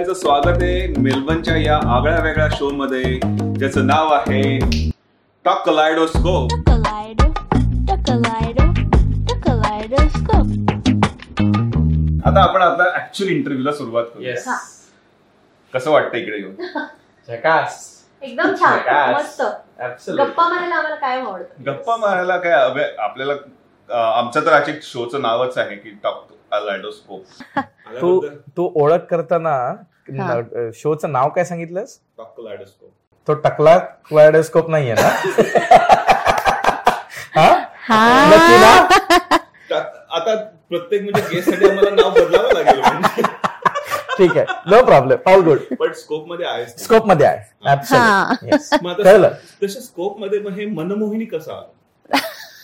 सगळ्यांचं स्वागत आहे मेलबर्नच्या या आगळ्या वेगळ्या शो मध्ये ज्याचं नाव आहे टॉक कलायडोस्कोप. आता आपण आता ऍक्च्युअल इंटरव्ह्यूला सुरुवात करू येस कसं वाटतं इकडे येऊन? झकास. एकदम छान. मस्त. गप्पा मारायला आम्हाला काय आवडतं? गप्पा मारायला काय हवे- आपल्याला अं, आमचं तर आजच्या शोचं नावच आहे की टॉक कलायडोस्कोप तू तू ओळख करताना शोचं नाव काय सांगितलंस? तो टकला क्लायडोस्कोप नाहीये ना? हा? आता प्रत्येक म्हणजे गेस्टसाठी आम्हाला नाव बदलावं लागेल म्हणजे. ठीक आहे. नो प्रॉब्लेम ऑल गुड पण स्कोपमध्ये आहे. स्कोपमध्ये आहे तसे स्कोपमध्ये मग हे मनमोहिनी कसं आलं?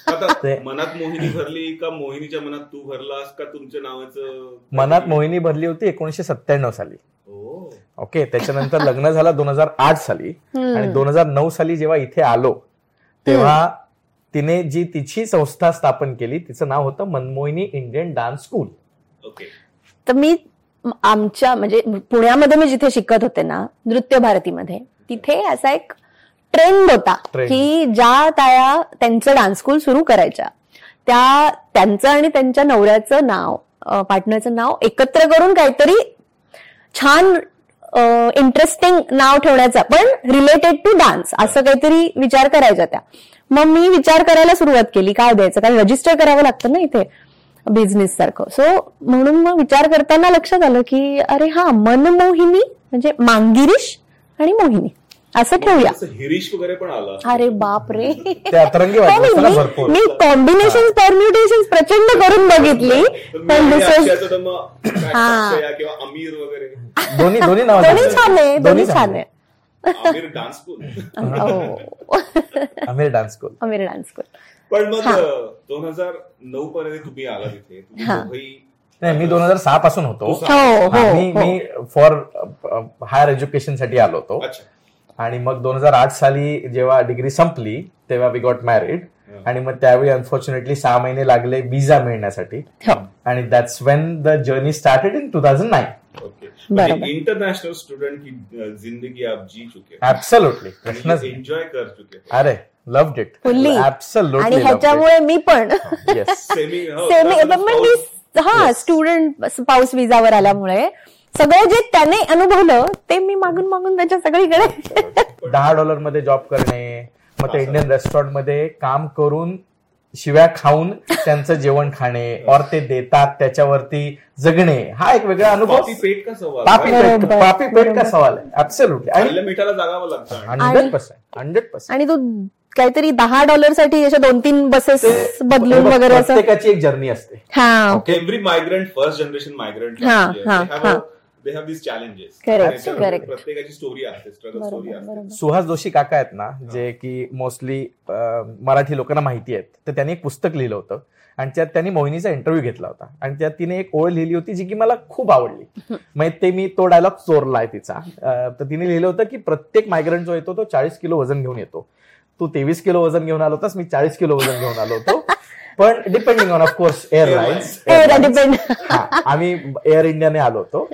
आता ते- मनात मोहिनी भरली का मोहिनीच्या मनात तू भरलास का तुमच्या नावाचं? मनात मोहिनी भरली होती एकोणीशे सत्त्याण्णव साली. ओके त्याच्यानंतर लग्न झालं दोन हजार आठ साली. आणि दोन हजार नऊ साली जेव्हा इथे आलो तेव्हा तिने जी तिची संस्था स्थापन केली तिचं नाव होतं Manmohini Indian dance school. Okay. तर मी आमच्या म्हणजे पुण्यामध्ये मी जिथे शिकत होते ना नृत्य भारतीमध्ये तिथे असा एक ट्रेंड होता. की ज्या ताया त्यांचं डान्स स्कूल सुरू करायच्या त्या त्यांचं आणि त्यांच्या नवऱ्याचं नाव पार्टनरचं नाव एकत्र करून काहीतरी छान इंटरेस्टिंग नाव ठेवण्याचा. पण रिलेटेड टू डान्स असं काहीतरी विचार करायच्या त्या. मग मी विचार करायला सुरुवात केली काय द्यायचं? कारण रजिस्टर करावं लागतं ना इथे बिझनेस सारखं. सो म्हणून मग विचार करताना लक्षात आलं की अरे हा मनमोहिनी म्हणजे मांगिरीश आणि मोहिनी. असं ठेवूया. हिरीश वगैरे पण आला. अरे बाप रे ते अतरंगी वाटलं हो, मी- कॉम्बिनेशन परम्युटेशन प्रचंड करून बघितली. पण हा. दोन्ही दोन्ही छान आहे दोन्ही छान आहे. आमिर डान्स स्कूल हो. Aamir dance school Amir dance school पण मग दोन हजार नऊ पर्यंत तुम्ही आला तिथे तुम्ही नाही मी दोन हजार सहा पासून होतो. तू हो मी. मी फॉर हायर एज्युकेशनसाठी आलो होतो. अच्छा. आणि मग दोन हजार आठ साली जेव्हा डिग्री संपली तेव्हा वी गॉट मॅरिड हं. आणि मग त्यावेळी अनफॉर्च्युनेटली सहा महिने लागले विजा मिळण्यासाठी हो. आणि that's when the journey started in two thousand nine. International student की जिंदगी आप जी चुके हो. ऍब्सोल्युटली प्रश्नच नाही. एन्जॉय कर चुके अरे लव्ड इट. आणि ऍब्सोल्युटली ह्याच्यामुळे मी पण येस सेमी मी हा स्टुडंट पाऊस विजावर आल्यामुळे सगळं जे त्याने अनुभवलं ते मी मागून मागून त्याच्या सगळीकडे. दहा डॉलरमध्ये जॉब करणे मग ते इंडियन रेस्टॉरंटमध्ये काम करून शिव्या खाऊन त्यांचं जेवण खाणे और ते देतात त्याच्यावरती जगणे. हा एक वेगळा अनुभव. कॉफी पेट का सवाल? पापी पेट पापी का. सवाल? आहे ऍब्सोल्युटली आणि मिठाला जागावं लागतं. आणि हंड्रेड पर्सेंट हंड्रेड पर्सेंट आणि तू काहीतरी दहा डॉलरसाठी अशा दोन तीन बसेस बदलून वगैरे असं. प्रत्येकाची एक जर्नी असते. हा. Every migrant first generation migrant हा, हा, हा. They have this challenges. प्रत्येकाची स्टोरी असते स्ट्रगल स्टोरी असते सुहास जोशी काका आहेत ना जे की मोस्टली मराठी लोकांना माहिती आहेत तर त्यांनी एक पुस्तक लिहिलं होतं. आणि त्यात त्यांनी मोहिनीचा इंटरव्ह्यू घेतला होता. आणि त्यात तिने एक ओळ लिहिली होती जी की मला खूप आवडली. मग ते मी तो डायलॉग चोरलाय तिचा. अं, तर तिने लिहिलं होतं की प्रत्येक मायग्रंट जो येतो तो चाळीस किलो वजन घेऊन येतो. तू तेवीस किलो वजन घेऊन आलो होतास मी चाळीस किलो वजन घेऊन आलो होतो. पण depending on of course airlines depend आम्ही एअर इंडियाने आलो होतो.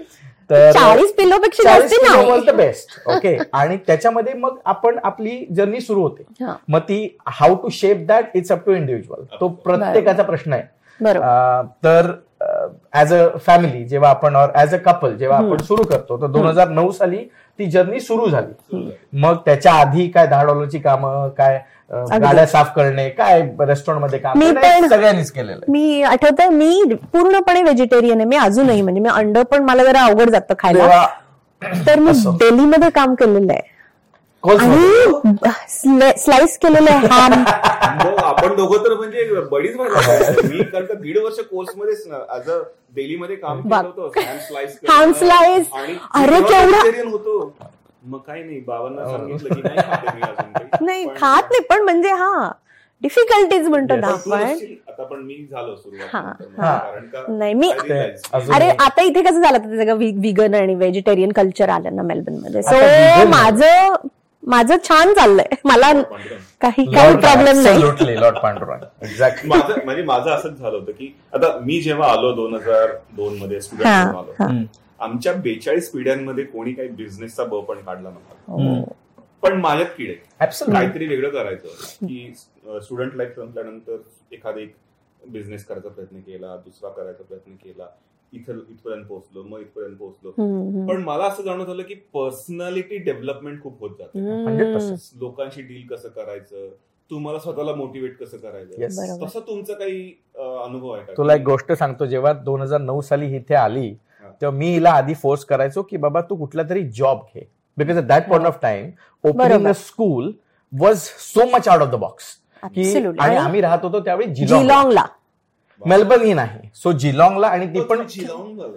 तर चाळीस पिलो पेक्षा चाळीस जास्त बेस्ट ओके आणि त्याच्यामध्ये मग आपण आपली जर्नी सुरू होते. मग ती how to shape that it's up to individual तो प्रत्येकाचा प्रश्न आहे. तर ऍज अ फॅमिली जेव्हा आपण ऍज अ कपल जेव्हा आपण सुरू करतो तर दोन हजार नऊ साली ती जर्नी सुरू झाली. मग त्याच्या आधी काय दहा डॉलरची कामं काय. गाड्या साफ करणे काय रेस्टॉरंटमध्ये काम सगळ्यांनीच केलेलं मी आठवतंय मी पूर्णपणे व्हेजिटेरियन आहे मी अजूनही म्हणजे मी अंड पण मला जरा अवघड जातं खायला. तर मी. डेलीमध्ये काम केलेलं आहे. स्लाइस केलेलं आपण दोघं तर म्हणजे बडीच व्हायला पाहिजे. मी कारण का दीड वर्ष कोर्स मध्येच ऍज अ डेली मध्ये काम केलं. होतं. आणि अरे केवढा- होतो मग काही नाही बाबांना सांगितलं की नाही खाते. नाही पण- खात नाही पण म्हणजे हा डिफिकल्टीज म्हणतो ना आपण नसशील, आता पण मी झालो सुरुवात हा, नंतर. हा. कारण का नाही, मी- अरे आता इथे कसं झालं सगळं विगन आणि व्हेजिटेरियन कल्चर आलं ना मेलबर्नमध्ये सो माझं माझं छान चाललंय. मला. काही काही प्रॉब्लेम नाही. Absolutely, Lord Pandurang. एक्झॅक्टली माझं म्हणजे माझं असंच झालं होतं की आता मी जेव्हा आलो दोन हजार दोन मध्ये स्टुडंट आलो. आमच्या बेचाळीस पिढ्यांमध्ये कोणी काही बिझनेसचा ब पण काढला नव्हता. हो. पण माझ्यात किडे Absolutely. काहीतरी वेगळं करायचं. की स्टुडंट लाईफ संपल्यानंतर एखादा एक बिझनेस करायचा प्रयत्न केला दुसरा करायचा प्रयत्न केला. इथं इथपर्यंत पोहोचलो मग इथपर्यंत पोहोचलो. पण मला असं जाणवत झालं की पर्सनॅलिटी डेव्हलपमेंट खूप होत जाते. लोकांशी डील कसं करायचं? तुम्हाला स्वतःला मोटिवेट कसं करायचं. तसं तुमचा काही अं, अनुभव आहे का? तुला एक गोष्ट सांगतो जेव्हा दोन हजार नऊ साली इथे आली. तेव्हा मी हिला आधी फोर्स करायचो की बाबा तू कुठला तरी जॉब घे. Because at that point of time opening बरोबर. a school was so much out of the box. की. आणि आम्ही राहत होतो त्यावेळी जिलॉंग जिलॉंगला मेलबर्न ही नाही. सो जिलॉंगला आणि ती पण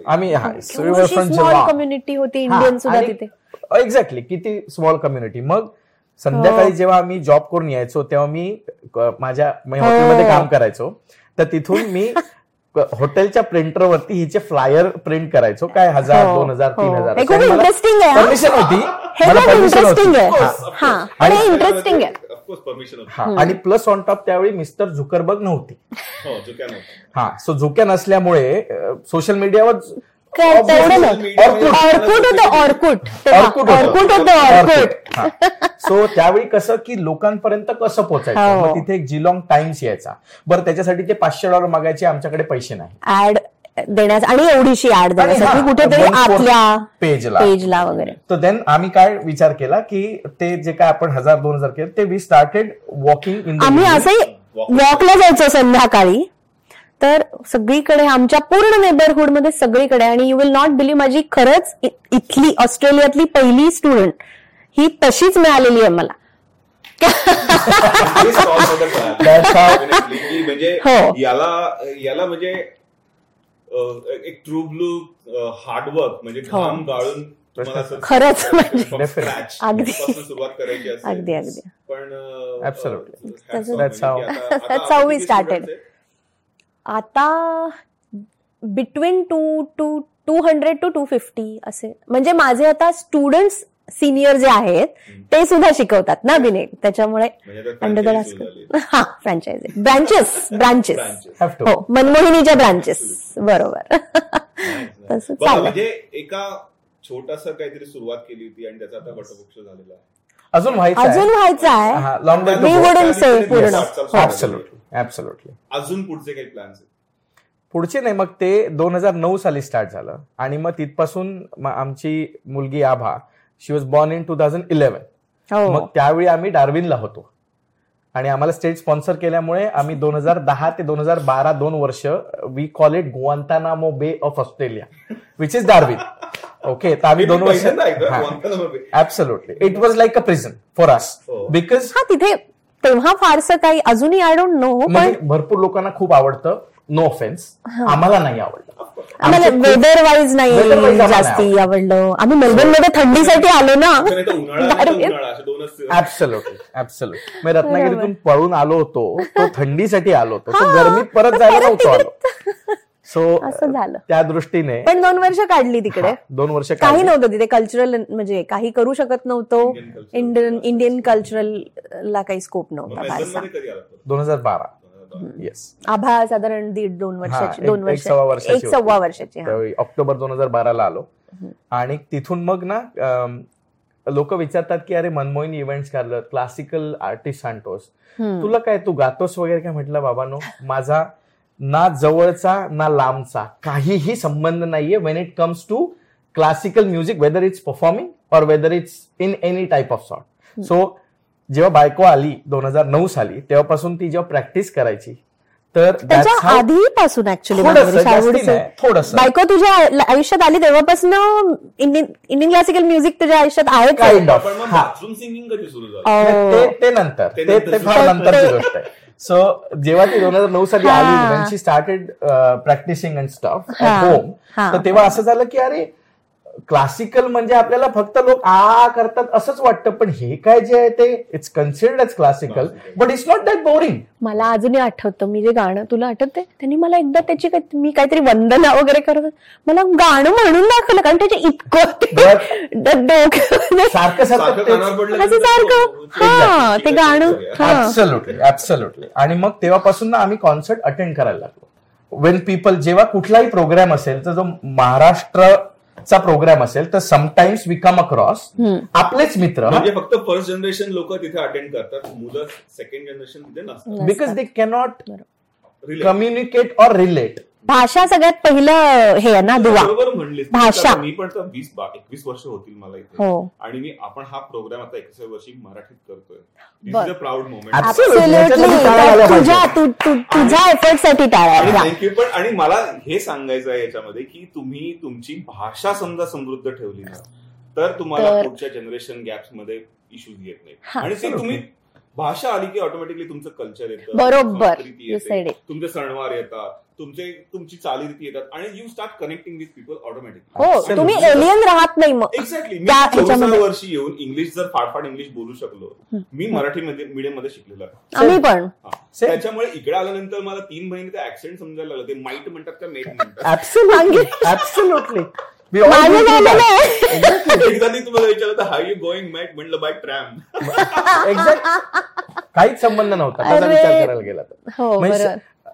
आम्ही कम्युनिटी होती इंडियन सुद्धा तिथे. एक्झॅक्टली किती स्मॉल कम्युनिटी मग संध्याकाळी हो. जेव्हा आम्ही जॉब करून यायचो तेव्हा मी माझ्या मी हॉटेलमध्ये हो. काम करायचो. तर तिथून मी हॉटेलच्या प्रिंटरवरती हिचे फ्लायर प्रिंट करायचो. काय हजार हो, दोन हजार तीन. हजार. interesting आहे, हा. परमिशन होती. हे. हा. हा इंटरेस्टिंग आहे. ऑफकोर्स परमिशन हा. आणि प्लस ऑन टॉप त्यावेळी मिस्टर झुकरबर्ग नव्हती. हो हा सो झुक्या नसल्यामुळे सोशल मीडियावर सो त्यावेळी कसं की लोकांपर्यंत कसं पोहोचायचं हो. मग तिथे एक जिलॉंग टाइम्स यायचा. बरं त्याच्यासाठी ते पाचशे डॉलर मागायचे आमच्याकडे पैसे नाही. ऍड देण्यास आणि एवढीशी ऍड देण्यासाठी हा, कुठेतरी आतल्या पेजला पेजला वगैरे. तर देन आम्ही काय विचार केला की ते जे काय आपण हजार दोन हजार केलं ते वी स्टार्टेड वॉकिंग इन आम्ही असंही वॉकला जायचो संध्याकाळी. तर सगळीकडे आमच्या पूर्ण नेबरहुडमध्ये सगळीकडे आणि यू विल नॉट बिलीव्ह माझी खरंच इथली ऑस्ट्रेलियातली पहिली स्टुडंट ही तशीच मिळालेली आहे मला. म्हणजे हो. याला याला म्हणजे एक ट्रू ब्लू हार्डवर्क म्हणजे हो. घाम गाळून खरंच म्हणजे. from Definitely. scratch अगदी. पासून सुरुवात करायची असेल अगदी, अगदी. पण how- म्हणजे? आता between two two two hundred to two fifty असे म्हणजे माझे आता स्टुडंट्स सिनियर जे आहेत ते सुद्धा शिकवतात ना बिने त्याच्यामुळे म्हणजे अंडर द franchise सुरू झाली. हा franchise branches branches Branches. Have to. हो मनमोहिनीच्या ब्रांचेस बरोबर. तसं चालेल म्हणजे एका छोटासा काहीतरी सुरुवात केली होती आणि त्याचा आता वटवृक्ष झालेला आहे. अजून व्हायचं अजून व्हायचं हा, आहे wouldn't say Yes. पूर्ण. ऍब्सोल्युटली अजून पुढचे काही प्लॅन्स आहेत? पुढचे नाही मग ते दोन हजार नऊ साली स्टार्ट झालं. आणि मग तिथपासून म- आमची मुलगी Abha she was born in two thousand eleven हो. मग त्यावेळी आम्ही डार्विनला होतो. आणि आम्हाला स्टेट स्पॉन्सर केल्यामुळे आम्ही दोन हजार दहा ते दोन हजार बारा दोन वर्ष we call it Guantanamo Bay of Australia which is Darwin. Okay तर आम्ही दोन वर्ष. Absolutely it was like a prison for us. Because हा. तिथे तेव्हा फारसं काही अजूनही आय डोंट नो पण भरपूर लोकांना खूप आवडतं. नो ऑफेन्स आम्हाला नाही आवडलं. आम्हाला वेदर वाईज नाही जास्ती आवडलं. आम्ही मेलबर्नमध्ये थंडीसाठी आलो ना. ऍब्सोल्युटली ऍब्सोल्युटली मी रत्नागिरीतून पळून आलो होतो तो थंडीसाठी आलो होतो. तो गरमीत परत जायला नव्हतो आलो. सो असं झालं. त्या दृष्टीने पण दोन वर्ष काढली तिकडे. हा, दोन वर्ष काही. नव्हतं तिथे. कल्चरल म्हणजे काही करू शकत नव्हतो. Indian cultural. Indian Indian cultural ला काही स्कोप नव्हता दोन हजार बारा. येस आभा साधारण दीड दोन वर्षाची एक- दोन वर्ष सव्वा वर्षाची एक. सव्वा वर्षाची हा. ऑक्टोबर दोन हजार बाराला आलो. आणि तिथून मग ना लोक विचारतात की अरे मनमोहिनी इव्हेंट्स काढलं क्लासिकल आर्टिस्ट आणतोस हम्म. तुला काय तू गातोस वगैरे काय? म्हटलं बाबानो माझा ना जवळचा ना लांबचा काहीही संबंध नाहीये when it comes to classical music whether it's performing और whether it's in any type of sort so जेव्हा बायको आली दोन हजार नऊ साली तेव्हापासून ती जेव्हा प्रॅक्टिस करायची तर त्याच्या आधीपासून ऍक्च्युली थोडंसं. बायको तुझ्या आयुष्यात आली तेव्हापासून इंडियन इंडियन क्लासिकल म्युझिक तुझ्या आयुष्यात आहे का? Kind of. पण मग हा. बाथरूम सिंगिंग कधी सुरू झालं अं, ते नंतर ते नंतर फार. नंतरची ते- गोष्ट आहे सो जेव्हा ती दोन हजार नऊ साली. आली she started practising and stuff. Home हा. तर तेव्हा असं झालं की अरे क्लासिकल म्हणजे आपल्याला फक्त लोक आ करतात असंच वाटतं पण हे काय जे आहे ते it's considered as classical but it's not that boring मला अजूनही आठवतं मी जे गाणं तुला आठवते त्यांनी मला एकदा त्याची मी काहीतरी वंदना वगैरे करत. मला गाणं म्हणून दाखवलं कारण त्याचे इतकं सारखं सारखं सारखं सारखं. तो- हा. ते गाणं. हा. ऍब्सोल्युटली ऍब्सोल्युटली आणि मग तेव्हापासून ना आम्ही कॉन्सर्ट अटेंड करायला लागलो. वेन पीपल जेव्हा कुठलाही प्रोग्राम असेल तर जो महाराष्ट्र चा प्रोग्राम असेल तर समटाइम्स वी कम अक्रॉस. आपलेच मित्र. म्हणजे फक्त फर्स्ट जनरेशन लोक तिथे अटेंड करतात मुलं सेकंड जनरेशन तिथे नसतात because they cannot Relate. Communicate or relate भाषा सगळ्यात पहिलं हे आहे ना दुवा. भाषा. मी पण तर वीस बा- एकवीस वर्ष होतील मला इथे. हो. आणि मी आपण हा प्रोग्राम आता एकवीस वर्षी मराठीत करतोय. Proud moment. तुझ्या आणि घ्या. थँक्यू पण आणि मला हे सांगायचं आहे याच्यामध्ये की तुम्ही तुमची भाषा समजा समृद्ध ठेवली ना तर तुम्हाला पुढच्या जनरेशन गॅप्समध्ये इश्यूज येत नाही. आणि ते तुम्ही भाषा आली की ऑटोमॅटिकली तुमचं कल्चर येतं बरोबर. तुमचे सणवार येतात तुमचे तुमची चालीरीती येतात आणि you start connecting with people automatically हो तुम्ही एलियन राहत नाही मग. एक्झॅक्टली मी वर्षी येऊन इंग्लिश जर फाडफाड इंग्लिश बोलू शकलो मी मराठी मीडियममध्ये शिकलेलो आहे. आम्ही पण. हा. त्याच्यामुळे इकडे आल्यानंतर मला तीन महिने ते ऍक्सेंट समजायला लागलं. ते माईट म्हणतात का मेट म्हणतात. ऍब्सोल्युटली तुम्हाला विचारलं हाय यू गोइंग मॅट म्हणलं बाय ट्रॅम एक्झॅक्ट काहीच संबंध नव्हता. त्याचा अरे. विचार करायला गेला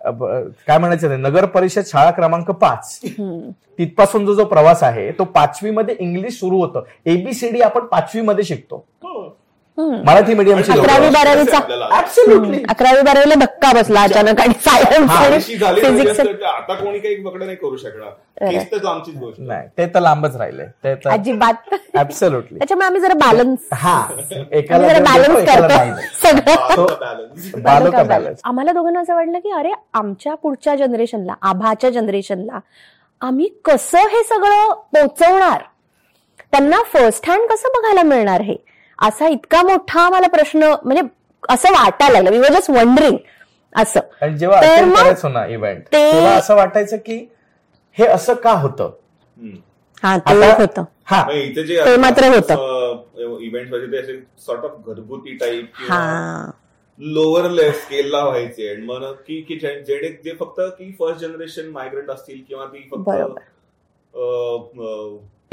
काय म्हणायचं नगर परिषद शाळा क्रमांक पाच. तिथपासून जो जो प्रवास आहे तो पाचवी मध्ये इंग्लिश सुरू होतं. एबीसीडी आपण पाचवी मध्ये शिकतो. मराठी मीडियमची अकरावी बारावीचा. अकरावी बारावीला धक्का बसला अचानक आणि सायन्स म्हणजे फिजिक्स आता कोणी काही पकड नाही करू शकणार. केस तर आमचीच गोष्ट नाही ते तर लांबच राहिले ते तर अजिबात. ऍब्सोल्युटली त्याच्यामुळे आम्ही जरा बॅलन्स हा आम्ही एकाला जरा देतो, बॅलन्स करतो नाही. सगळं बॅलन्स आम्हाला दोघांना असं वाटलं की अरे आमच्या पुढच्या जनरेशनला आभाच्या जनरेशनला आम्ही कसं हे सगळं पोचवणार? त्यांना फर्स्ट हँड कसं बघायला मिळणार हे? असा इतका मोठा आम्हाला प्रश्न म्हणजे असं वाटायला लागलं. वी वर जस्ट वंडरिंग असं. आणि जेव्हा इव्हेंट ते- तेव्हा असं वाटायचं की हे असं का होतं? हा ते होतं. हा. इथे जे ते मात्र होतं. इव्हेंटमध्ये ते असे सॉर्ट ऑफ घरगुती टाईप हा. लोअर स्केलला व्हायचे. आणि मग की की जे फक्त की फर्स्ट जनरेशन मायग्रंट असतील किंवा ती. फक्त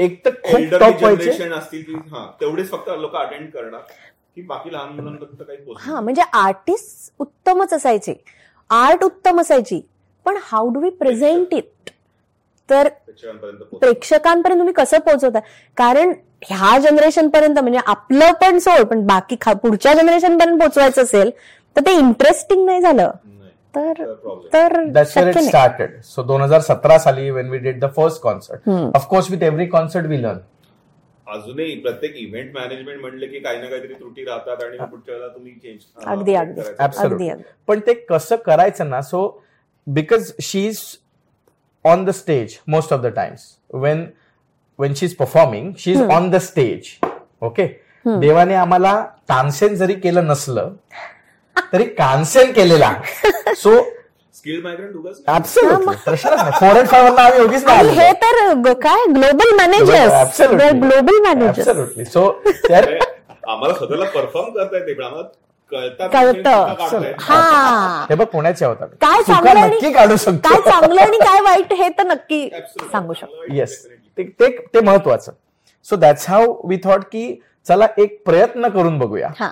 एक तर खूप टॉप व्हायचे. जनरेशन असतील की हा तेवढेच फक्त लोक अटेंड करणार. की बाकी लहान मुलांपर्यंत काही हा म्हणजे आर्टिस्ट उत्तमच असायचे. आर्ट उत्तम असायची. पण how do we present it तर प्रेक्षकांपर्यंत तुम्ही कसं पोहोचवता? कारण ह्या जनरेशन पर्यंत म्हणजे आपलं पण सोड पण बाकी पुढच्या जनरेशन पर्यंत पोहोचवायचं असेल तर ते इंटरेस्टिंग नाही झालं. तर तर problem. तर That's where शक्य it नाही started. So 2017 साली when we did the first concert. Hmm. Of course, with every concert we learn. अजूनही प्रत्येक इव्हेंट मॅनेजमेंट म्हणले की काही ना काहीतरी त्रुटी राहतात आणि पुढच्या वेळेला तुम्ही चेंज अगदी, अगदी. Absolutely. अगदी, अगदी. पण ते कसं करायचं ना so because she is on the stage most of the times when when she is performing she is on the stage okay देवाने आम्हाला तानसेन जरी केलं नसलं तरी कानसेन केलेला. सो स्किल फोर अँड आम्ही उगीच. हे तर काय? Global managers Absolutely. Global. So there आम्हाला स्वतःला परफॉर्म करता येते पण आम्हाला कळतात कळतं. हा. हे बघ पुण्याचे होतात. काय चांगलं नक्की काढू शकतो. काय चांगलं आणि काय वाईट हे तर नक्की Absolutely. सांगू शकतो. येस ते महत्वाचं. So that's how we thought की चला एक प्रयत्न करून बघूया. हा.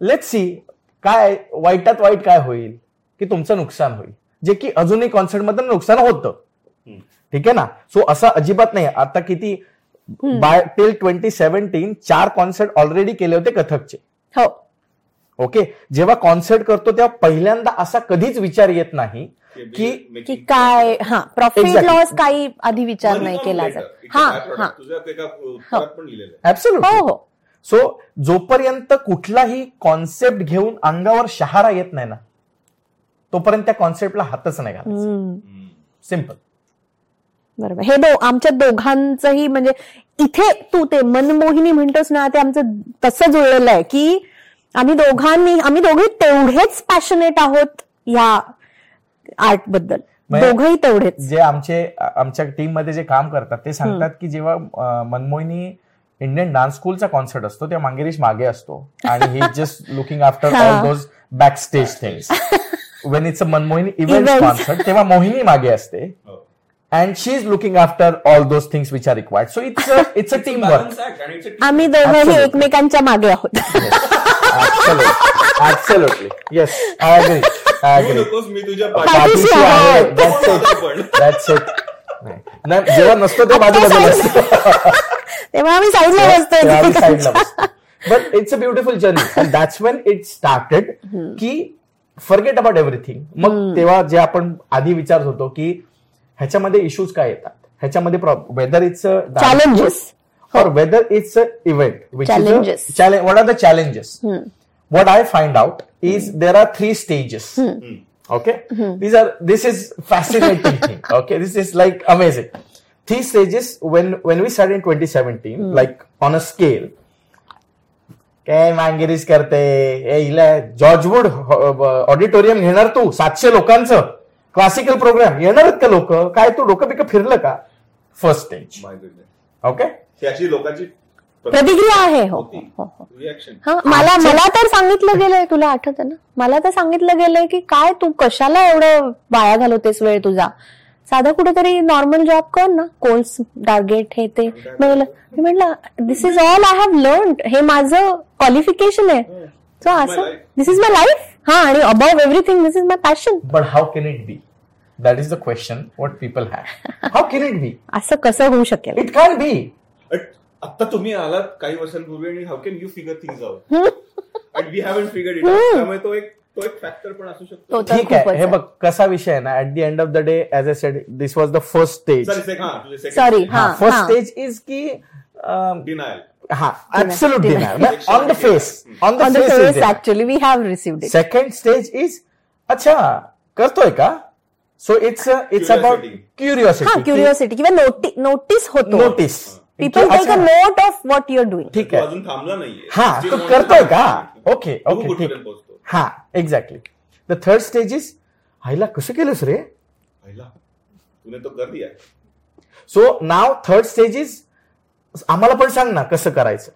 लेट सी काय वाईटात वाईट काय होईल? की तुमचं नुकसान होईल. जे की अजूनही कॉन्सर्टमध्ये नुकसान होतं. ठीक आहे ना? सो असं अजिबात नाही. आता किती बाय टिल ट्वेंटी सेव्हन्टीन चार कॉन्सर्ट ऑलरेडी केले होते कथकचे. हो. ओके जेव्हा कॉन्सर्ट करतो तेव्हा पहिल्यांदा असा कधीच विचार येत नाही की की काय हा प्रॉफिट. लॉस काही आधी विचार नाही केला जात हा हा. हो हो. सो जोपर्यंत कुठलाही कॉन्सेप्ट घेऊन अंगावर शहारा येत नाही ना तोपर्यंत त्या कॉन्सेप्टला हातच नाही घालायचा. हम्म. सिंपल बरोबर. हे दो आमच्या दोघांचंही म्हणजे इथे तू ते मनमोहिनी म्हणतोस ना ते आमचं तसं जुळलेलं आहे की आम्ही दोघांनी आम्ही दोघे तेवढेच पॅशनेट आहोत या आर्टबद्दल. दोघही तेवढेच. जे आमचे आमच्या टीममध्ये जे काम करतात ते सांगतात की जेव्हा मनमोहिनी इंडियन डान्स स्कूलचा कॉन्सर्ट असतो तेव्हा मंगेश मागे असतो आणि he just looking after. All those backstage things when it's a Manmohini event. Concert तेव्हा मोहिनी मागे असते. And she is looking after all those things which are required so it's it's a teamwork आम्ही दोघंही Absolutely. एकमेकांच्या मागे आहोत Absolutely. Yes, I agree. I Tu agree. नकोस मी तुझ्या नाही. जेव्हा नसतो तेव्हा आता बाजूला तेव्हा आम्ही साईडला बसतो but it's a beautiful journey that's when it started की फॉरगेट अबाउट एव्हरीथिंग मग तेव्हा जे आपण आधी विचारत होतो की ह्याच्यामध्ये इश्यूज काय येतात? ह्याच्यामध्ये whether it's challenges or whether it's an event which Challenges. is a challenge what are the challenges? what i find out is there okay these are this is fascinating thing okay this is like amazing three stages when when we started in 2017 like on a scale काय मॅंगेरीज करते ए हिला जॉर्जवूड auditorium घेणार तू सातशे लोकांचं classical programme येणार आहेत का लोक काय तू डोकं बिकं फिरलं का फर्स्ट स्टेज ओके त्याची लोकांची प्रतिक्रिया आहे हो हो, हो. हा मला मला तर सांगितलं गेलंय तुला आठवत ना मला तर सांगितलं गेलंय की काय तू कशाला एवढं वाया घालवतेस वेळ तुझा साधा कुठेतरी नॉर्मल जॉब कर ना कोल्स टार्गेट हे ते मी म्हटलं this is all I have learn हे माझं क्वालिफिकेशन आहे सो असं. दिस इज माय लाईफ हा आणि above everything this is my passion But how can it be? That is the question what people have. How can it be? असं कसं होऊ शकेल It can't be. आता तुम्ही आलात काही वर्षांपूर्वी आणि how can you figure things out and we haven't figure it त्यामुळे तो एक तो एक फॅक्टर पण असू शकतो. ठीक आहे. हे. बघ कसा विषय आहे ना at the end of the day as I said this was the first stage Sorry, sec- हा, तुझे second Sorry, stage. हा. फर्स्ट स्टेज इज की Denial. हा absolute Denial. Deny on the face on the face actually we have received it second stage is अच्छा करतोय का? So it's it's about हा curiosity curiosity किंवा नोटीस होतो. Notice people take a note of what your doing ठीक तो आहे. अजून थांबला नाहीये. हा तो करतोय का? ओके ओके ठीक. हा exactly the third stage is हायला कसं केलंस रे? तुने तो कर दिया. So now third stage is आम्हाला पण सांग ना कसं करायचं.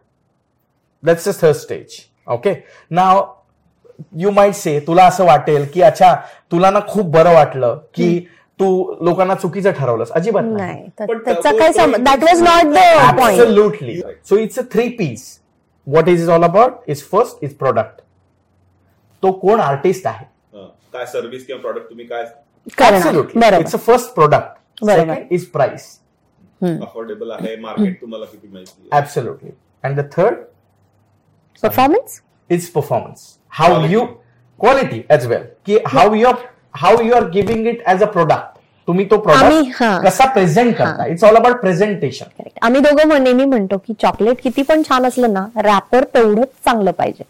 That's the third stage okay now you might say तुला असं वाटेल की अच्छा तुला ना खूप बरं वाटलं की तू लोकांना चुकीचं ठरवलंस अजिबात नाही. So it's a three piece what is is all about is first is product तो कोण आर्टिस्ट आहे? काय सर्व्हिस किंवा प्रोडक्ट तुम्ही काय it's a first product is price affordable आहे मार्केट तुम्हाला किती and the third performance it's performance how you quality as well की how your how you are giving it as a product. तुम्ही तो product हा. कसा प्रेझेंट करता? It's all about presentation आम्ही दोघं म्हण- नेहमी म्हणतो की चॉकलेट किती पण छान असलं ना रॅपर तेवढंच चांगलं पाहिजे.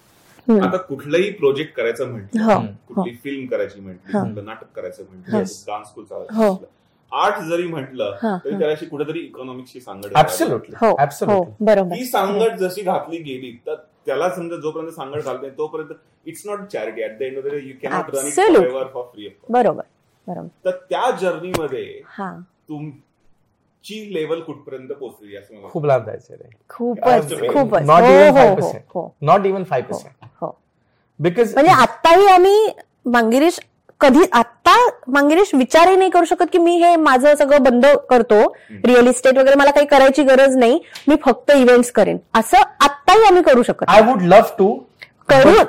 आता कुठलंही प्रोजेक्ट करायचं हो, म्हटलं कुठली फिल्म करायची म्हटली नाटक करायचं म्हटलं डान्स स्कूल हो. चालायचं आर्ट जरी म्हटलं तरी त्याशी कुठेतरी इकॉनॉमिक्सची सांगड. ऍब्सोल्युटली हो हो ऍब्सोल्युटली बरोबर. ती सांगड जशी घातली गेली तर त्याला समजा जोपर्यंत सांगड घालते तोपर्यंत it's not charity at the end of the you cannot run it. For free बरोबर बरोबर. तर त्या जर्नीमध्ये हा. तुमची लेवल कुठपर्यंत पोहोचली असं खूप लाभ द्यायचे रे. खूपच खूपच. नॉट फाईव्ह हो पर्सेंट हो नॉट इवन फाईव्ह पर्सेंट हो बिकॉज म्हणजे आत्ताही आम्ही मांगिरीश कधी आत्ता मांगिरीश विचारही नाही करू शकत की मी हे माझं सगळं बंद करतो. रिअल इस्टेट वगैरे मला काही करायची गरज नाही. मी फक्त इव्हेंट्स करेन. असं आत्ताही आम्ही करू शकत आय वुड लव्ह टू करू.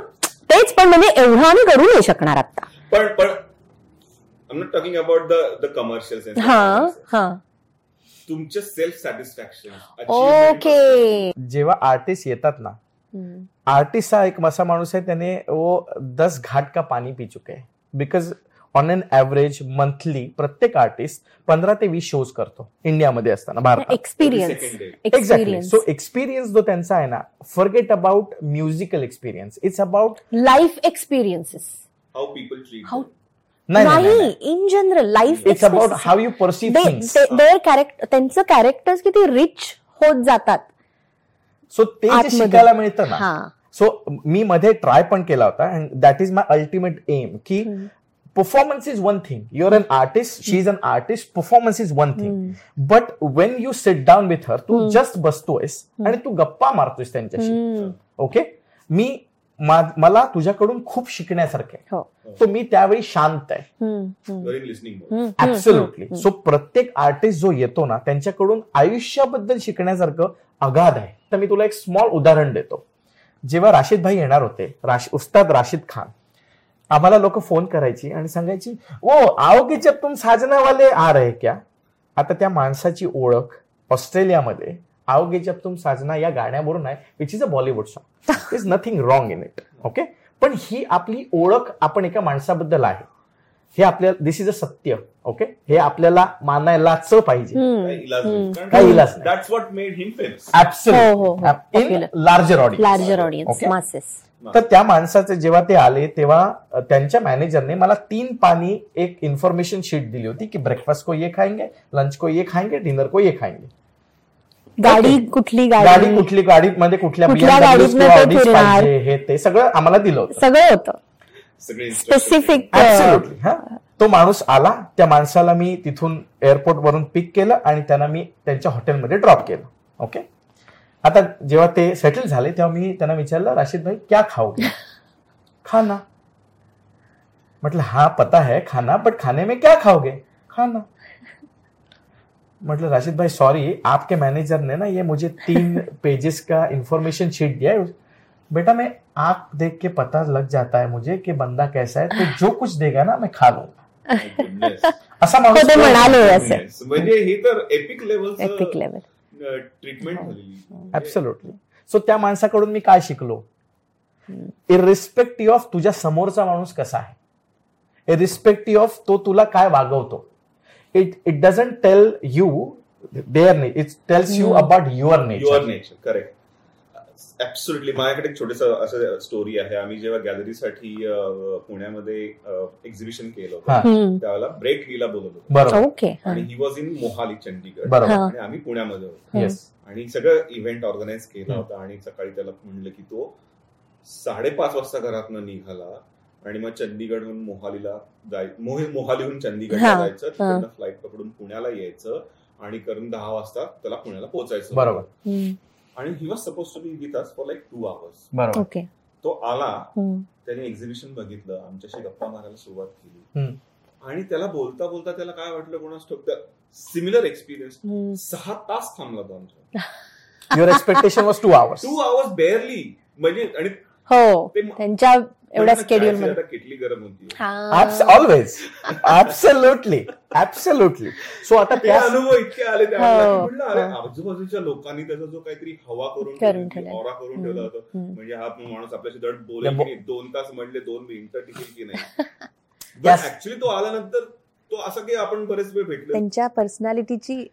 तेच पण म्हणजे एवढं आम्ही करू नाही शकणार आता पण पण I not talking about the the commercial हा हा. तुमचं सेल्फ सॅटिस्फॅक्शन ओके. जेव्हा आर्टिस्ट येतात ना आर्टिस्ट हा एक असा माणूस आहे त्याने वो दस घाट का पाणी पी चुके. है because on an average monthly प्रत्येक आर्टिस्ट पंधरा ते वीस शोज करतो इंडियामध्ये असताना भारतात. एक्सपिरियन्स. एक्झॅक्टली सो एक्सपिरियन्स जो त्यांचा आहे ना forget about musical experience it's about life experiences how people नाही in general life it's about how you perceive there character त्यांचं कॅरेक्टर्स किती रिच होत जातात. सो ते. शिकायला मिळतं ना. सो मी मध्ये ट्राय पण केला होता and that is my ultimate aim की performance is one thing you're an artist she is an artist performance is one thing but when you sit down with her Tu just बसतोयस आणि तू गप्पा मारतोयस त्यांच्याशी. Okay मी मला तुझ्याकडून खूप शिकण्यासारखं आहे. हो. तो मी त्यावेळी शांत आहे. ऍब्सोल्युटली सो प्रत्येक आर्टिस्ट जो येतो ना त्यांच्याकडून आयुष्याबद्दल शिकण्यासारखं अगाध आहे. तर मी तुला एक स्मॉल उदाहरण देतो. जेव्हा राशीद भाई येणार होते राश, उस्ताद राशीद खान आम्हाला लोक फोन करायची आणि सांगायची ओ आओ की जब तुम साजना वाले आ रहे क्या? आता त्या माणसाची ओळख ऑस्ट्रेलियामध्ये आओगे जब तुम साजना या गाण्यावरून आहे which is a Bollywood song is nothing wrong in it okay पण ही आपली ओळख आपण एका माणसाबद्दल आहे. हे आपल्याला दिस इज अ सत्य ओके हे आपल्याला मानायलाच पाहिजे. काही इलाज. In. Larger audience larger audience तर त्या माणसाचे जेव्हा ते आले तेव्हा त्यांच्या मॅनेजरने मला तीन पानी एक इन्फॉर्मेशन शीट दिली होती की ब्रेकफास्ट को ये खाएंगे लंच को ये खाएंगे डिनर को ये खाएंगे. गाडी कुठली गाडी? गाडी कुठली गाडीमध्ये कुठल्या कुठल्या BMW गाडीतनं किंवा ते Audis फिरणार? पाहिजे हे ते सगळं आम्हाला दिलं होतं. सगळं होतं. सगळे स्पेसिफिक हा. तो माणूस आला त्या माणसाला मी तिथून एअरपोर्ट वरून पिक केलं आणि त्यांना मी त्यांच्या हॉटेलमध्ये ड्रॉप केलं. ओके आता जेव्हा ते सेटल झाले तेव्हा मी त्यांना विचारलं राशीद भाई क्या खाओगे? खाना. मतलब हाँ पता है खाना बट खाने में क्या खाओगे? खाना. मतलब राशिद भाई सॉरी आपके मैनेजर ने ना ये मुझे तीन पेजेस का इंफॉर्मेशन शीट दिया है बेटा मैं आंख देख के पता लग जाता है मुझे कि बंदा कैसा है तो जो कुछ देगा ना मैं खा लूंगा। असा माणूस म्हणाले असं म्हणजे हे तर एपिक लेवलचं एपिक लेवल ट्रीटमेंट झालेली. ऍब्सोल्युटली सो त्या माणसाकडून मी काय शिकलो? इरिस्पेक्टिव्ह ऑफ तुझ्या समोरचा माणूस कसा आहे. इरिस्पेक्टिव्ह ऑफ तो तुला काय वागवतो. It it doesn't tell you there it tells you. About your your nature nature correct absolutely माझ्याकडे एक छोटस असं स्टोरी आहे. आम्ही जेव्हा गॅलरीसाठी पुण्यामध्ये एक्झिबिशन केलं. होतं त्यावेळेला ब्रेक लीला बोलत होतो. बरोबर. ओके आणि he was in Mohali Chandigarh बरोबर. हा. आणि आम्ही पुण्यामध्ये होतो. येस आणि सगळं इव्हेंट ऑर्गनाईज केला. होता. आणि सकाळी त्याला म्हणलं की तो साडेपाच वाजता घरातनं निघाला आणि मग चंदीगडहून मोहालीला जाय मोह- मोहालीहून चंदीगडला हा, जायचं. तिकडनं फ्लाईट पकडून पुण्याला यायचं आणि करून दहा वाजता त्याला पुण्याला पोहोचायचं. बरोबर. आणि he was suppose to be with us for like two hours बरोबर. ओके तो आला. त्याने एक्झिबिशन बघितलं. आमच्याशी गप्पा मारायला सुरुवात केली. आणि त्याला बोलता बोलता त्याला काय वाटलं कोणास ठोक सिमिलर एक्सपिरियन्स सहा तास थांबला तो आमच्या. Your expectation was two hours two hours barely म्हणजे आणि हो. त्यांच्या एवढ्या स्केड्युलमध्ये. आता किटली गरम होती. हा. ऑलवेज ऍब्सोल्युटली ऍब्सोल्युटली सो आता ते त्या अनुभव इतके आले हो, अरे हो. आजूबाजूच्या लोकांनी त्याचा जो काहीतरी हवा करून करून ठेवली, करून ठेवला होता. म्हणजे हा माणूस आपल्याशी धड बोलेल दोन तास म्हणले दोन मिनिटं टिकेल की नाही. ऍक्च्युली तो आल्यानंतर तो असं की आपण बरेच वेळ भेटलो. त्यांच्या पर्सनॅलिटीची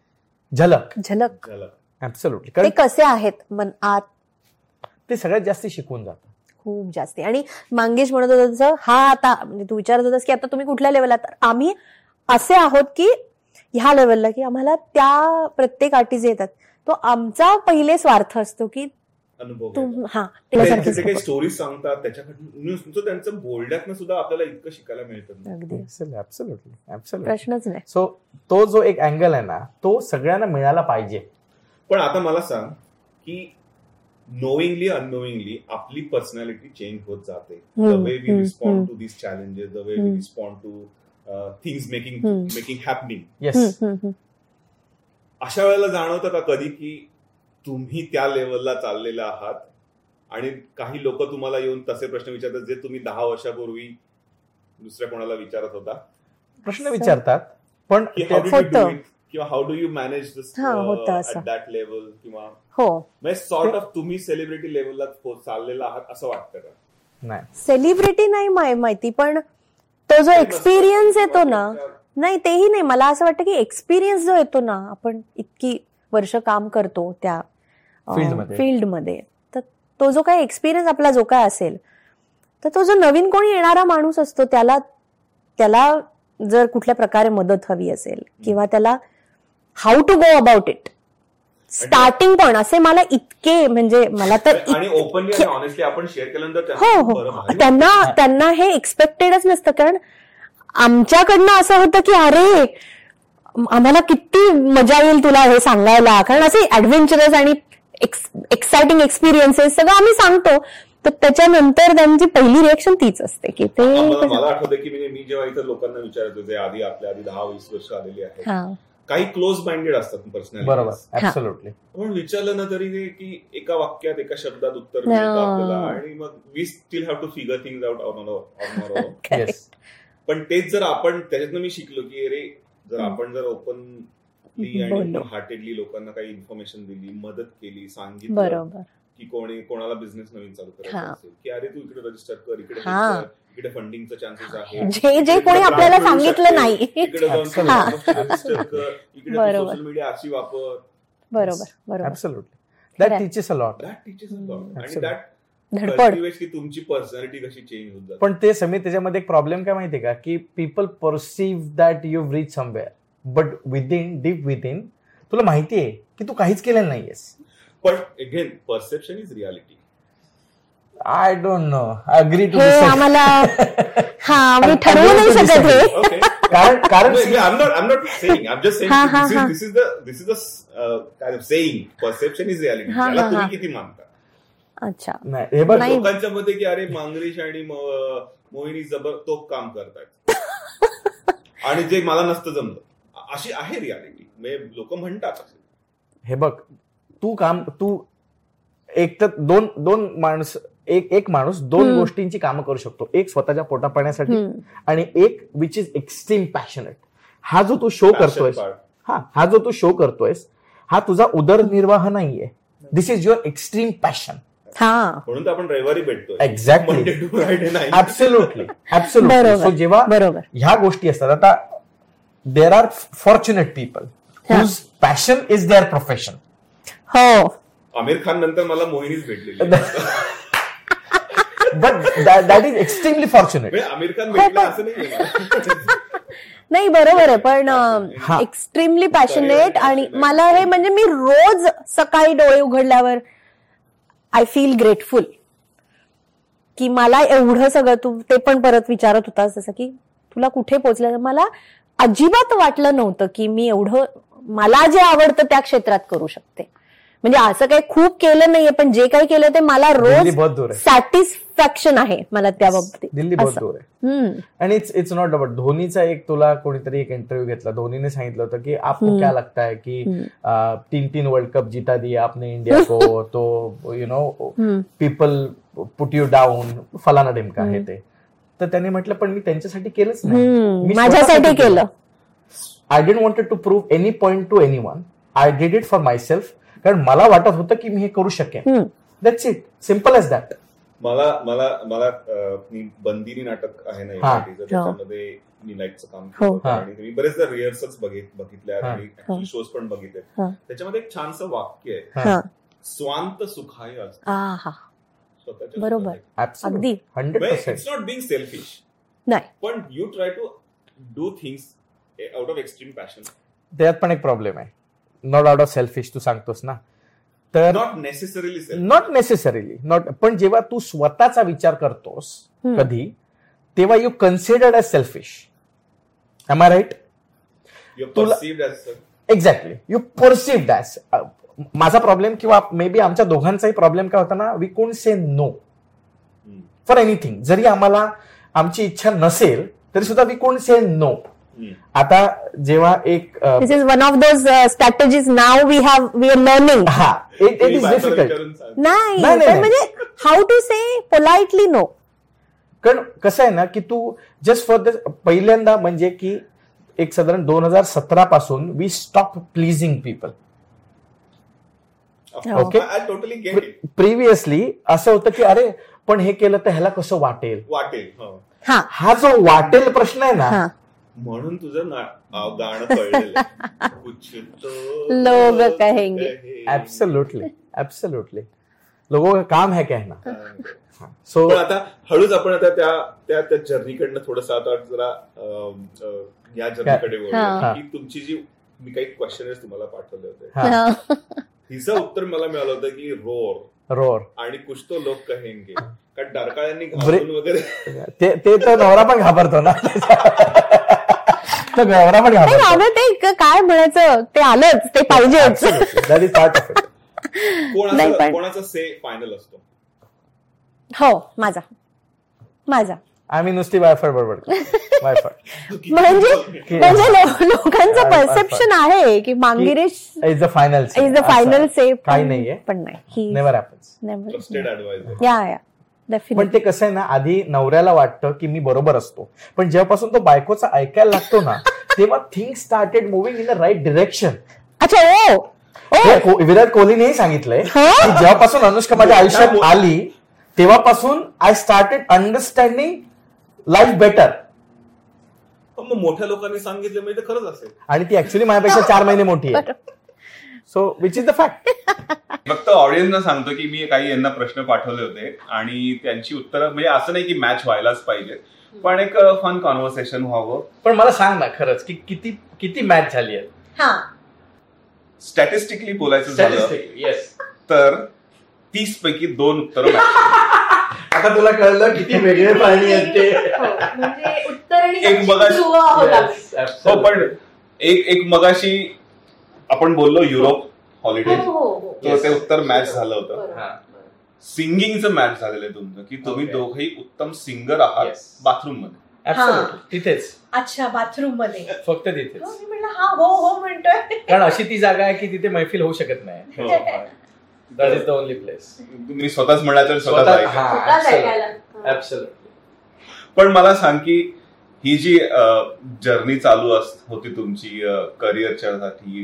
झलक. झलक. झाला ऍब्सोल्युटली ते कारण कसे आहेत? मन आत. ते सगळ्यात जास्त शिकून जातं खूप जास्ती. आणि मांगेश म्हणत होता तसं हा आता म्हणजे तू विचारत होतास की आता तुम्ही कुठल्या लेवलला तर आम्ही असे आहोत की ह्या लेवलला की आम्हाला त्या प्रत्येक अटी जे येतात तो आमचा पहिले स्वार्थ असतो की अनुभव तू घ्यायचा. हा ते- त्याच्यासारखीच ते काही नको. स्टोरीज सांगतात त्याच्याकडनं नुसतं त्यांचं बोलण्यातनं सुद्धा आपल्याला इतकं शिकायला मिळतं. अगदी. ऍब्सोल्युटली ऍब्सोल्युटली प्रश्नच नाही. सो तो जो एक अँगल आहे ना तो सगळ्यांना मिळाला पाहिजे. पण आता मला सांग की नोईंगली अननोईंगली आपली पर्सनॅलिटी चेंज होत जाते the way we respond. To this challenges the way we. Respond to things making. Making happening. अशा वेळेला जाणवतं का कधी की तुम्ही त्या लेवलला चाललेला आहात आणि काही लोक तुम्हाला येऊन तसे प्रश्न विचारतात जे तुम्ही दहा वर्षापूर्वी दुसऱ्या कोणाला विचारत होता प्रश्न विचारतात पण किंवा how do you manage this हा. दॅट लेवल किंवा हो. म्हणजे सॉर्ट ऑफ तुम्ही सेलिब्रिटी लेवलला चाललेला आहात असं वाटतं का? नाही. सेलिब्रिटी नाही माय- माहिती पण तो जो एक्सपिरियन्स येतो ना नाही तेही नाही. मला असं वाटतं की एक्सपिरियन्स जो येतो ना आपण इतकी वर्ष काम करतो त्या. फील्डमध्ये तर तो जो काही एक्सपिरियन्स आपला जो काय असेल तर तो जो नवीन कोणी येणारा माणूस असतो त्याला त्याला जर कुठल्या प्रकारे मदत हवी असेल किंवा त्याला how to go about it starting पण असे मला इतके म्हणजे मला तर हो हो. त्यांना त्यांना हे एक्सपेक्टेडच नसतं कारण आमच्याकडनं असं होतं की अरे आम्हाला किती मजा येईल तुला हे सांगायला. कारण असे ऍडव्हेंचरस आणि एक्साइटिंग एक्सपिरियन्सेस सगळं आम्ही सांगतो. तर त्याच्यानंतर त्यांची पहिली रिएक्शन तीच असते की ते मला आठवतं की मी जेव्हा इथं लोकांना विचारतो जे आधी आपल्या आधी दहा वीस वर्ष आलेली आहेत. हा. काही क्लोज माइंडेड असतात पर्सनॅलिटी बरोबर. ऍब्सोल्युटली पण विचारलं ना तरी ते की एका वाक्यात एका शब्दात उत्तर मिळतं. आपल्याला आणि मग we still have to figure things out on yes पण तेच जर आपण त्याच्यातनं मी शिकलो की अरे जर आपण जर ओपन ओपनली आणि हार्टेडली लोकांना काही इन्फॉर्मेशन दिली मदत केली सांगितलं बरोबर. की कोणी कोणाला बिझनेस नवीन चालू करायचा. असेल की अरे तू इकडे रजिस्टर कर इकडे इकडे फंडिंगचा चान्सेस आहे जे जे कोणी आपल्याला सांगितलं नाही. इकडे. हा. रजिस्टर कर इकडे बरोबर. सोशल मीडिया अशी वापर. बरोबर बरोबर. Absolutely that. Teaches a lot that teachers आणि Absolutely. दॅट धडपड. की तुमची पर्सनॅलिटी कशी चेंज होत जाते. पण ते समीर त्याच्यामध्ये एक प्रॉब्लेम काय माहितीये का? की people perceive that you reach somewhere but within deep within तुला माहिती आहे की तू काहीच केलेलं नाहीयेस. पण again perception is reality I don't know agree to हे आम्हाला हा मी ठरवू नाही शकत हे कारण कारण I'm not. I'm not saying. I'm just saying. हा, हा, this, is, हा. this is the this is the uh, kind of saying. Perception is reality. हा, त्याला हा, तुम्ही. किती मानता अच्छा नाही, हे बघ नाही. लोकांच्या मध्ये की अरे मांगरीश आणि मोहिनी जबर तो काम करतायत आणि जे मला नसतं जमलं अशी आहे रियालिटी म्हणजे लोक म्हणतात. हे बघ तू काम तू एक तर दोन दोन माणूस एक एक माणूस दोन. गोष्टींची कामं करू शकतो. एक स्वतःच्या पोटा पाण्यासाठी. आणि एक विच इज एक्स्ट्रीम पॅशनेट हा जो तू शो part. हा हा जो तू शो करतोयस हा तुझा उदरनिर्वाह नाहीये. This is your extreme passion हा. म्हणून आपण रविवारी बरोबर. सो जेव्हा ह्या गोष्टी असतात आता देर आर फॉर्च्युनेट पीपल हा. Whose passion is their profession हो. आमिर खान नंतर मला मोहिनीच भेटलेली. But that is extremely fortunate Aamir Khan भेटला असं नाही नाही बरोबर आहे पण. एक्स्ट्रीमली पॅशनेट आणि मला हे म्हणजे मी रोज सकाळी डोळे उघडल्यावर आय फील ग्रेटफुल की मला एवढं सगळं तू ते पण परत विचारत होतास जसं की तुला कुठे पोहोचलं मला अजिबात वाटलं नव्हतं की मी एवढं मला जे आवडतं त्या क्षेत्रात करू शकते. म्हणजे असं काही खूप केलं नाहीये पण जे काही केलं ते मला रोज बहुत दूर आहे. सॅटिस्फॅक्शन आहे मला त्या बाबतीत. दिल्ली बहुत. दूर आहे. आणि इट्स इट्स नॉट अबाउट धोनीचा एक तुला कोणीतरी एक इंटरव्ह्यू घेतला. धोनीने सांगितलं होतं की आपको. क्या लगता है की तीन तीन वर्ल्ड कप जीता दिया आपने इंडिया को तो you know. People put you down फलाना ढिमका आहे. ते. तर त्याने म्हटलं पण मी त्यांच्यासाठी केलंच नाही. माझ्यासाठी केलं. I didn't wanted to prove any point to any one I did it for myself कारण मला वाटत होतं की मी हे करू शकेन. That's it simple as that मला मला मला बंदिनी नाटक आहे ना त्याच्यामध्ये मी लाईटचं काम हो. केलं होतं. आणि मी बरेचदा रिहर्सल्स बघितल्या. आणि शोज पण बघितले. त्याच्यामध्ये एक छानसं वाक्य आहे. हा. स्वांत सुखाय असतं बरोबर. अगदी. इट्स नॉट बिंग सेल्फिश नाही. पण you try to do things out of extreme passion त्यात पण एक प्रॉब्लेम आहे. नॉट आउट ऑफ सेल्फिश तू सांगतोस ना. तर not necessarily not necessarily not पण जेव्हा तू स्वतःचा विचार करतोस. कधी तेव्हा you considered as selfish am I right you तुला- एक्झॅक्टली यू परसिव्ह डॅस माझा प्रॉब्लेम किंवा मे बी आमच्या दोघांचाही प्रॉब्लेम काय होता ना वी कोण से नो फॉर एनिथिंग जरी आम्हाला आमची इच्छा नसेल तरी सुद्धा वी कोण से नो आता जेव्हा एक this is one of those strategies now we have we are learning हा इट इट इज डिफिकल्ट नाही. म्हणजे how to say politely no कारण कसं आहे ना की तू जस्ट फॉर द पहिल्यांदा म्हणजे की एक साधारण दोन हजार सतरा पासून we stop pleasing people it previously असं होतं की अरे पण हे केलं तर ह्याला कसं वाटेल? वाटेल हो. हा. हा जो वाटेल प्रश्न आहे ना म्हणून तुझं गाणं तो लोग कहेंगे. ऍब्सोल्युटली ऍब्सोल्युटली लोगों का काम है कहना. सो आता हळूच आपण आता त्या त्या त्या जर्नीकडनं थोडस आता जरा या जर्नीकडे हा. की तुमची जी मी काही क्वेश्चन तुम्हाला पाठवले होते. हा. हिचं उत्तर मला मिळालं होतं की रोर रोर आणि कुछ तो लोक कहेंगे. कारण डारकाळ्यांनी घालून वगैरे ते ते तर नवरा पण घाबरतो ना. तो नाही काय म्हणायचं? ते आलंच ते पाहिजेच. That is part of it नाही, कोणाचा पण- कोणाचा से फायनल असतो? हो माझा. माझा. आम्ही नुसती वायफाय बरोबर वायफाय म्हणजे म्हणजे लोकांचं परसेप्शन आहे की Mangiresh is the final is the final say काही नाहीये. पण नाही. नेव्हर हॅपन्स ऍडवायझर या या पण ते कसं आहे ना आधी नवऱ्याला वाटतं की मी बरोबर असतो. पण जेव्हापासून तो बायकोचा ऐकायला लागतो ना तेव्हा thing started moving in the right direction अच्छा ओ! ओ! विराट कोहलीनेही सांगितलंय हा? की जेव्हापासून अनुष्का माझ्या आयुष्यात आली तेव्हापासून I started understanding life better पण मग मोठ्या लोकांनी सांगितलं म्हणजे ते खरंच असेल. आणि ती ऍक्च्युली माझ्यापेक्षा चार महिने मोठी आहे. So which is the fact फक्त ऑडियन्सना सांगतो की मी काही यांना प्रश्न पाठवले होते आणि त्यांची उत्तरं म्हणजे असं नाही की मॅच व्हायलाच पाहिजे पण एक फन कॉन्व्हर्सेशन व्हावं. पण मला सांग ना खरंच की किती किती मॅच झाली आहे हा. स्टॅटिस्टिकली बोलायचं झालं येस तर तीस पैकी दोन उत्तरं. आता तुला कळलं किती वेगळे प्राणी आहेत ते. हो, म्हणजे उत्तर आणि एक. Yes, हो. पण एक एक मगाशी आपण बोललो युरोप हॉलिडे हो हो हो. तर ते उत्तर मॅच झालं होतं. हा. सिंगिंगचं मॅच झालेलं आहे तुमचं की तुम्ही. दोघेही उत्तम सिंगर आहात. बाथरूममध्ये Absolutely. तिथेच अच्छा बाथरूममध्ये फक्त तिथेच हो, हा हो हो म्हणतोय कारण अशी ती जागा आहे की तिथे मैफिल होऊ शकत नाही हो. That is the only place तुम्ही स्वतःच म्हणायचं स्वतःच. ऍब्सोल्युटली पण मला सांग की ही जी जर्नी चालू अस होती तुमची करिअरच्या साठी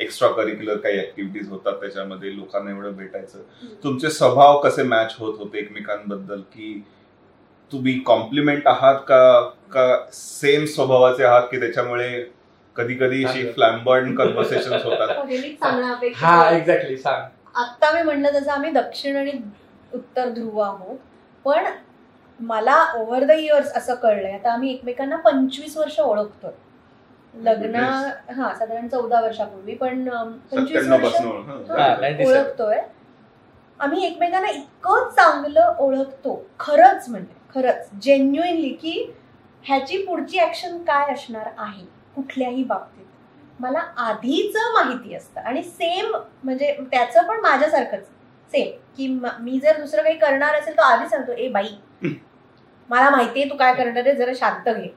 एक्स्ट्रा करिक्युलर काही ऍक्टिव्हिटीज होतात त्याच्यामध्ये लोकांना एवढं भेटायचं. तुमचे स्वभाव कसे मॅच होत होते एकमेकांबद्दल? की तुम्ही कॉम्प्लिमेंट आहात का का सेम स्वभावाचे आहात की त्याच्यामुळे कधी कधी अशी फ्लॅम्बर्ड कन्व्हर्सेशन होतात? हो. एक्झॅक्टली सांग. आत्ता मी म्हणलं तसं आम्ही दक्षिण आणि उत्तर ध्रुव आहोत. पण मला ओव्हर द इयर्स असं कळलंय. आता आम्ही एकमेकांना पंचवीस वर्ष ओळखतोय. लग्न हा साधारण चौदा वर्षापूर्वी पण पंचवीस वर्षपासून 97. ओळखतोय. आम्ही एकमेकांना इतकं चांगलं ओळखतो खरंच म्हणजे खरंच जेन्युइनली की ह्याची पुढची ऍक्शन काय असणार आहे कुठल्याही बाबतीत. मला आधीच माहिती असतं आणि सेम म्हणजे त्याचं पण माझ्यासारखंच. सेम की म- मी जर दुसरं काही करणार असेल तर आधी सांगतो ए बाई मला माहितीये तू काय करणार आहे जरा शांत घे.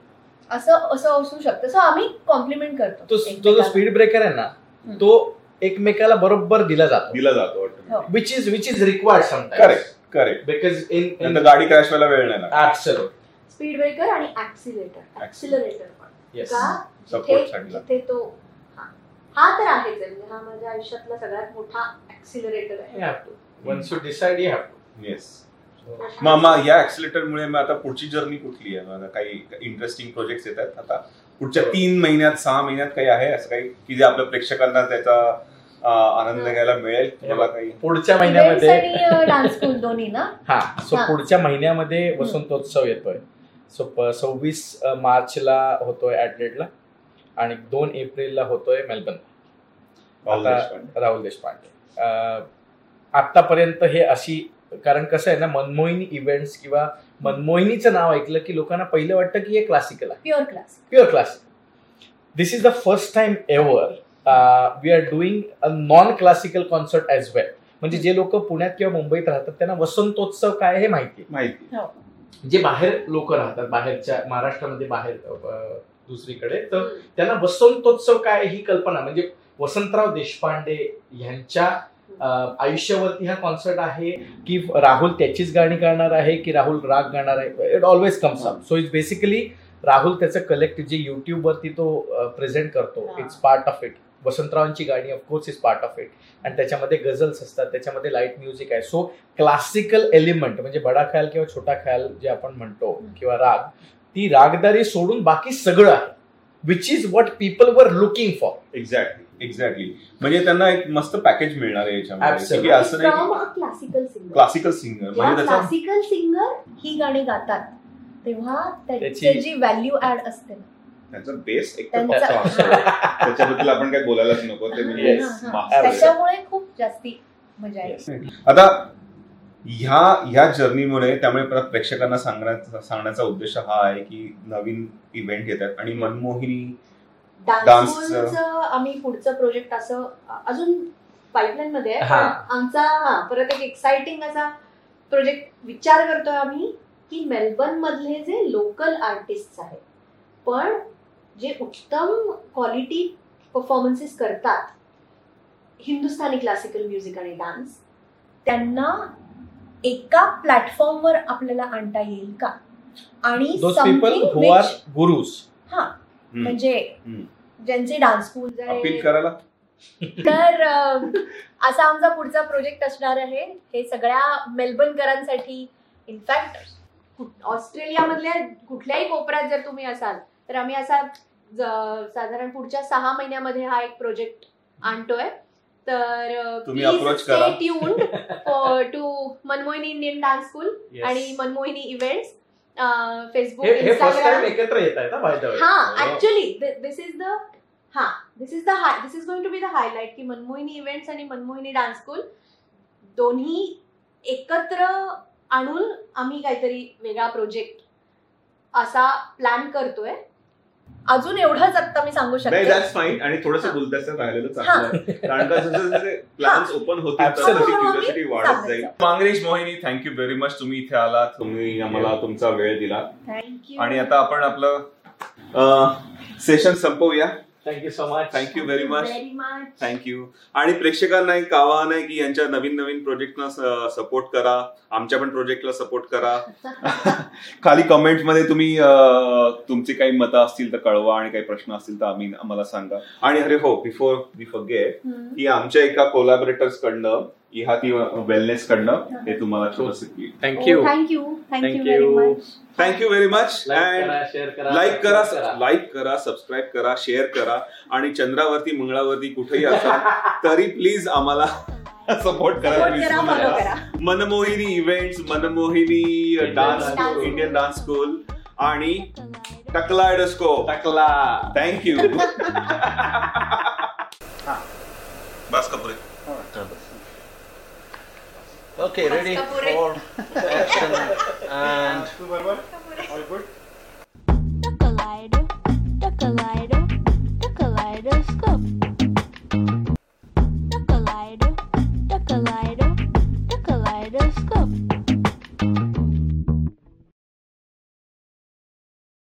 असं असं असू शकतं. सो आम्ही कॉम्प्लिमेंट करतो तो तो जो. स्पीड ब्रेकर आहे ना. तो एकमेकाला बरोबर दिला जातो. दिला जातो. Which is which is required sometimes correct correct because in गाडी क्रॅश व्हायला वेळ नाही लागत. ऍब्सोल्युट स्पीड ब्रेकर आणि ऍक्सिलेटर ऍक्सिलरेटर येस जिथे तो हा. तर आहेच आहे. म्हणजे हा माझ्या आयुष्यातला सगळ्यात मोठा ऍक्सिलरेटर आहे. You have to. Once you decide you yes मामा या ऍक्सिलेटर मुळे मग आता पुढची जर्नी कुठली आहे? काही इंटरेस्टिंग प्रोजेक्ट येत आहेत आता पुढच्या तीन महिन्यात सहा महिन्यात काही आहे असं काही की जे आपल्या प्रेक्षकांना त्याचा आनंद घ्यायला मिळेल तुम्हाला काही? पुढच्या महिन्यामध्ये हा सो हा. पुढच्या महिन्यामध्ये वसंतोत्सव येतोय. सो सव्वीस मार्चला होतोय ऍडलेटला आणि दोन एप्रिलला होतोय मेलबर्न राहुल देशपांडे. राहुल देशपांडे. अं, आतापर्यंत हे अशी कारण कसं आहे ना मनमोहिनी इव्हेंट्स किंवा मनमोहिनीचं नाव ऐकलं की लोकांना पहिलं वाटतं की हे क्लासिकल आहे. Pure class pure classical this is the first time ever we are doing a non classical concert as well म्हणजे जे लोक पुण्यात किंवा मुंबईत राहतात त्यांना वसंतोत्सव काय हे माहिती माहिती हो. जे बाहेर लोक राहतात बाहेरच्या महाराष्ट्रामध्ये बाहेर दुसरीकडे तर त्यांना वसंतोत्सव काय ही कल्पना. म्हणजे वसंतराव देशपांडे यांच्या आयुष्यावरती हा कॉन्सर्ट आहे की राहुल त्याचीच गाणी गाणार आहे की राहुल राग गाणार आहे? It always comes up so it's basically Rahul त्याचं कलेक्ट जे युट्यूबवरती तो प्रेझेंट करतो. इट्स पार्ट ऑफ इट वसंतरावांची गाणी of course is part of it आणि त्याच्यामध्ये गझल्स असतात. त्याच्यामध्ये लाइट म्युझिक आहे. सो क्लासिकल एलिमेंट म्हणजे बडा ख्याल किंवा छोटा ख्याल जे आपण म्हणतो किंवा राग ती रागदारी सोडून बाकी सगळं आहे. Which is what people are looking for exactly exactly म्हणजे त्यांना एक मस्त पॅकेज मिळणार आहे याच्यामध्ये. असं नाही क्लासिकल सिंगर क्लासिकल सिंगर म्हणजे त्याचा क्लासिकल सिंगर ही गाणी गातात. तेव्हा त्याची जी व्हॅल्यू ऍड असते त्याचा बेस एक. त्याच्याबद्दल आपण काही बोलायलाच नको. ते म्हणजे. त्याच्यामुळे खूप जास्ती मजा येते. आता ह्या ह्या जर्नीमुळे त्यामुळे परत प्रेक्षकांना सांगण्याचा सांगण्याचा उद्देश हा आहे की नवीन इव्हेंट येतात आणि मनमोहिनी डान्स Dance स्कूलचं आम्ही पुढचं प्रोजेक्ट असं अजून पाईपलाईन मध्ये आमचा हा परत एक एक्साइटिंग असा प्रोजेक्ट विचार करतोय आम्ही की मेलबर्न मधले जे लोकल आर्टिस्ट आहेत पण जे उत्तम क्वालिटी परफॉर्मन्सेस करतात हिंदुस्थानी क्लासिकल म्युझिक आणि डान्स त्यांना एका प्लॅटफॉर्मवर आपल्याला आणता येईल का? आणि म्हणजे. ज्यांचे डान्स स्कूल अपील करायला तर असा आमचा पुढचा प्रोजेक्ट असणार आहे हे सगळ्या मेलबर्नकरांसाठी इनफॅक्ट ऑस्ट्रेलियामधल्या कुठल्याही कोपऱ्यात जर तुम्ही असाल तर आम्ही असा साधारण पुढच्या सहा महिन्यामध्ये हा एक प्रोजेक्ट आणतोय तर तुम्ही approach करा. Tune to Manmohini Indian dance school. आणि मनमोहिनी इव्हेंट्स फेसबुक इंस्टाग्राम एकत्र येत आहे ना बाय द वे हा ऍक्च्युली दिस इज द हा this is the this is going to be the highlight की मनमोहिनी इव्हेंट्स आणि मनमोहिनी डान्स स्कूल दोन्ही एकत्र आणून आम्ही काहीतरी वेगळा प्रोजेक्ट असा प्लॅन करतोय. अजून एवढंच आता मी सांगू नाही शकते दॅट्स फाईन आणि थोडस. बोलताच राहिलेलं चांगलं आहे. कारण का जसे प्लॅन्स ओपन. तशी हो, हो, क्युरियोसिटी मी वाढत. जाईल. Mangresh Mohini thank you very much तुम्ही इथे आलात. तुम्ही आम्हाला तुमचा वेळ दिला. थँक्यू आणि आता आपण आपलं सेशन संपवूया. Thank you so much thank you very much very much thank you आणि प्रेक्षकांना एक आवाहन आहे की यांच्या नवीन नवीन प्रोजेक्टना सपोर्ट करा. आमच्या पण प्रोजेक्टला सपोर्ट करा. खाली कमेंटमध्ये तुम्ही तुमची काही मतं असतील तर कळवा आणि काही प्रश्न असतील तर आम्ही आम्हाला सांगा. आणि अरे हो बिफोर वी फॉरगेट की आमच्या एका कोलॅबरेटर्स कडनं इहाती वेलनेस कडनं हे. तुम्हाला thank you thank you thank you thank you very much like and करा शेअर करा लाईक करा subscribe लाईक करा. सबस्क्राईब करा शेअर करा आणि चंद्रावरती मंगळावरती कुठेही असाल तरी प्लीज आम्हाला सपोर्ट करा. Manmohini events Manmohini dance Dance School. Indian dance school आणि टकला एडस्को टाकला thank you bus Kapure. Okay, ready Kapure. for action and Duck a lighter, duck a lighter.